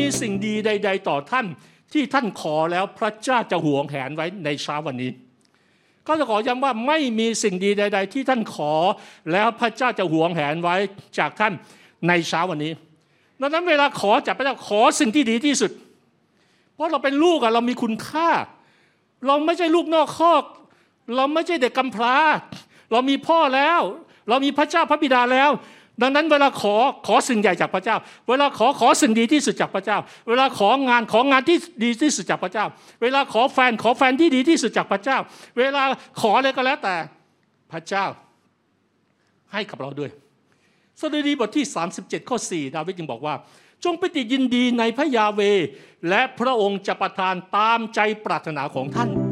มีสิ่งดีใด ๆ ต่อท่าน ที่ท่านขอแล้วพระเจ้าจะห่วงแหนไว้ในเช้าวันนี้ ก็จะขอย้ำว่าไม่มีสิ่งดีใด ๆ ที่ท่านขอแล้วพระเจ้าจะห่วงแหนไว้จากท่านในเช้าวันนี้ดังนั้นเวลาขอจากพระเจ้าขอสิ่งที่ดีที่สุด เพราะเราเป็นลูกอะเรามีคุณค่า เราไม่ใช่ลูกนอกคอก เราไม่ใช่เด็กกำพร้า เรามีพ่อแล้ว เรามีพระเจ้าพระบิดาแล้ว ดังนั้นเวลาขอขอสิ่งใหญ่จากพระเจ้า เวลาขอขอสิ่งดีที่สุดจากพระเจ้า เวลาของานของานที่ดีที่สุดจากพระเจ้า เวลาขอแฟนขอแฟนที่ดีที่สุดจากพระเจ้า เวลาขออะไรก็แล้วแต่พระเจ้า ให้กับเราด้วยสดุดีบทที่ 37 ข้อ 4 ดาวิดจึงบอกว่า จงไปติยินดีในพระยาเว และพระองค์จะประทานตามใจปรารถนาของท่าน